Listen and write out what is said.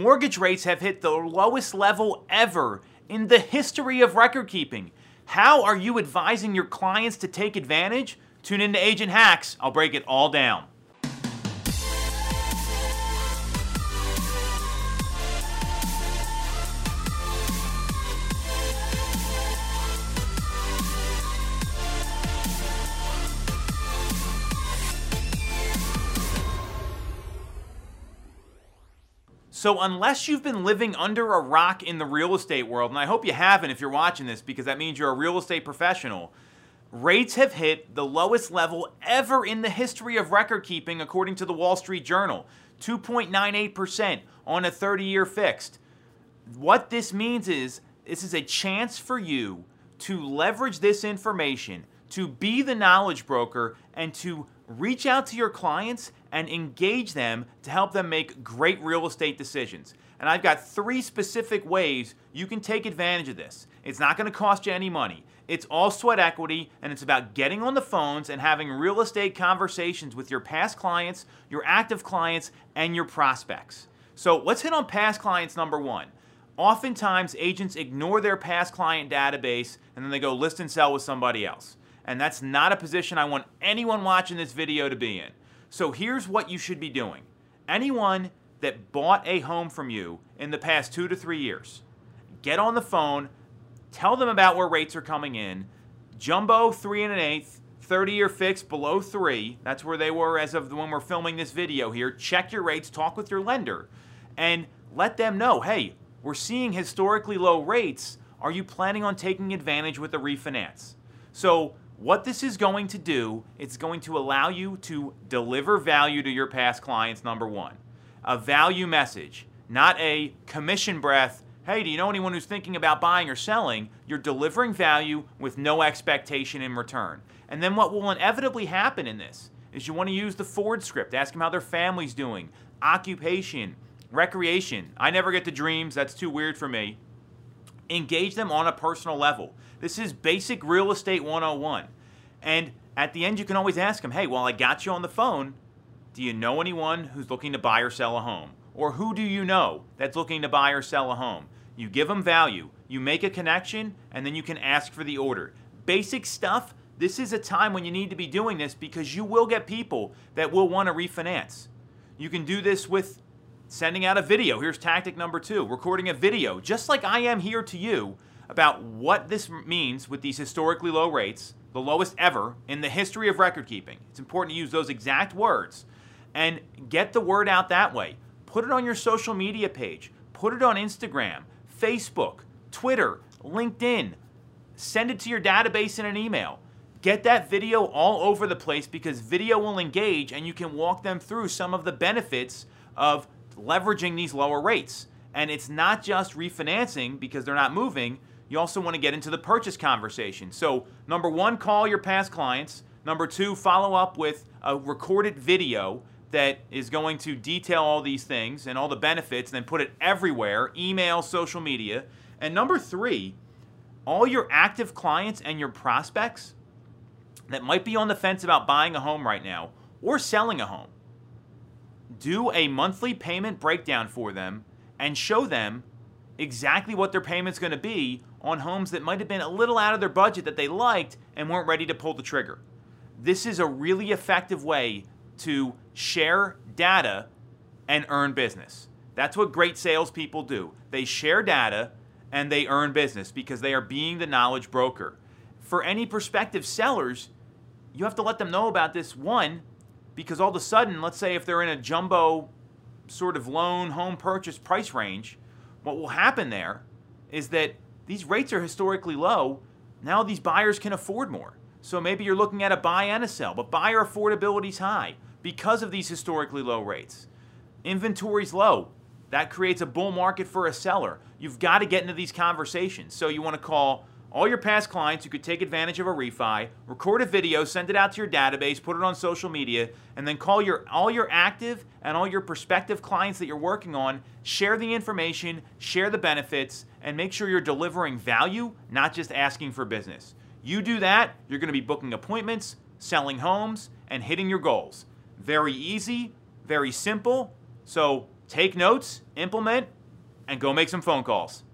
Mortgage rates have hit the lowest level ever in the history of record keeping. How are you advising your clients to take advantage? Tune in to Agent Hacks. I'll break it all down. So, unless you've been living under a rock in the real estate world, and I hope you haven't if you're watching this because that means you're a real estate professional, rates have hit the lowest level ever in the history of record keeping, according to the Wall Street Journal 2.98% on a 30 year fixed. What this means is this is a chance for you to leverage this information, to be the knowledge broker, and to reach out to your clients and engage them to help them make great real estate decisions. And I've got three specific ways you can take advantage of this. It's not going to cost you any money. It's all sweat equity, and it's about getting on the phones and having real estate conversations with your past clients, your active clients, and your prospects. So let's hit on past clients number one. Oftentimes, agents ignore their past client database and then they go list and sell with somebody else. And that's not a position I want anyone watching this video to be in. So here's what you should be doing. Anyone that bought a home from you in the past two to three years, get on the phone, tell them about where rates are coming in. Jumbo, three and an eighth, 30 year fix below three. That's where they were as of when we're filming this video here. Check your rates, talk with your lender, and let them know hey, we're seeing historically low rates. Are you planning on taking advantage with a refinance? So what this is going to do, it's going to allow you to deliver value to your past clients, number one. A value message, not a commission breath. Hey, do you know anyone who's thinking about buying or selling? You're delivering value with no expectation in return. And then what will inevitably happen in this is you want to use the Ford script. Ask them how their family's doing, occupation, recreation. I never get the dreams, that's too weird for me. Engage them on a personal level. This is basic real estate 101. And at the end, you can always ask them, hey, while I got you on the phone. Do you know anyone who's looking to buy or sell a home? Or who do you know that's looking to buy or sell a home? You give them value, you make a connection, and then you can ask for the order. Basic stuff. This is a time when you need to be doing this because you will get people that will want to refinance. You can do this with sending out a video. Here's tactic number two recording a video, just like I am here to you about what this means with these historically low rates, the lowest ever in the history of record keeping. It's important to use those exact words and get the word out that way. Put it on your social media page, put it on Instagram, Facebook, Twitter, LinkedIn. Send it to your database in an email. Get that video all over the place because video will engage and you can walk them through some of the benefits of leveraging these lower rates. And it's not just refinancing because they're not moving, you also want to get into the purchase conversation. So, number one, call your past clients. Number two, follow up with a recorded video that is going to detail all these things and all the benefits, and then put it everywhere email, social media. And number three, all your active clients and your prospects that might be on the fence about buying a home right now or selling a home, do a monthly payment breakdown for them and show them exactly what their payment's going to be on homes that might have been a little out of their budget that they liked and weren't ready to pull the trigger. This is a really effective way to share data and earn business. That's what great salespeople do. They share data and they earn business because they are being the knowledge broker. For any prospective sellers, you have to let them know about this one because all of a sudden, let's say if they're in a jumbo sort of loan home purchase price range, what will happen there is that these rates are historically low. Now these buyers can afford more. So maybe you're looking at a buy and a sell, but buyer affordability is high because of these historically low rates. Inventory's low. That creates a bull market for a seller. You've got to get into these conversations. So you want to call all your past clients who could take advantage of a refi, record a video, send it out to your database, put it on social media, and then call your all your active and all your prospective clients that you're working on, share the information, share the benefits, and make sure you're delivering value, not just asking for business. You do that, you're going to be booking appointments, selling homes, and hitting your goals. Very easy, very simple. So take notes, implement, and go make some phone calls.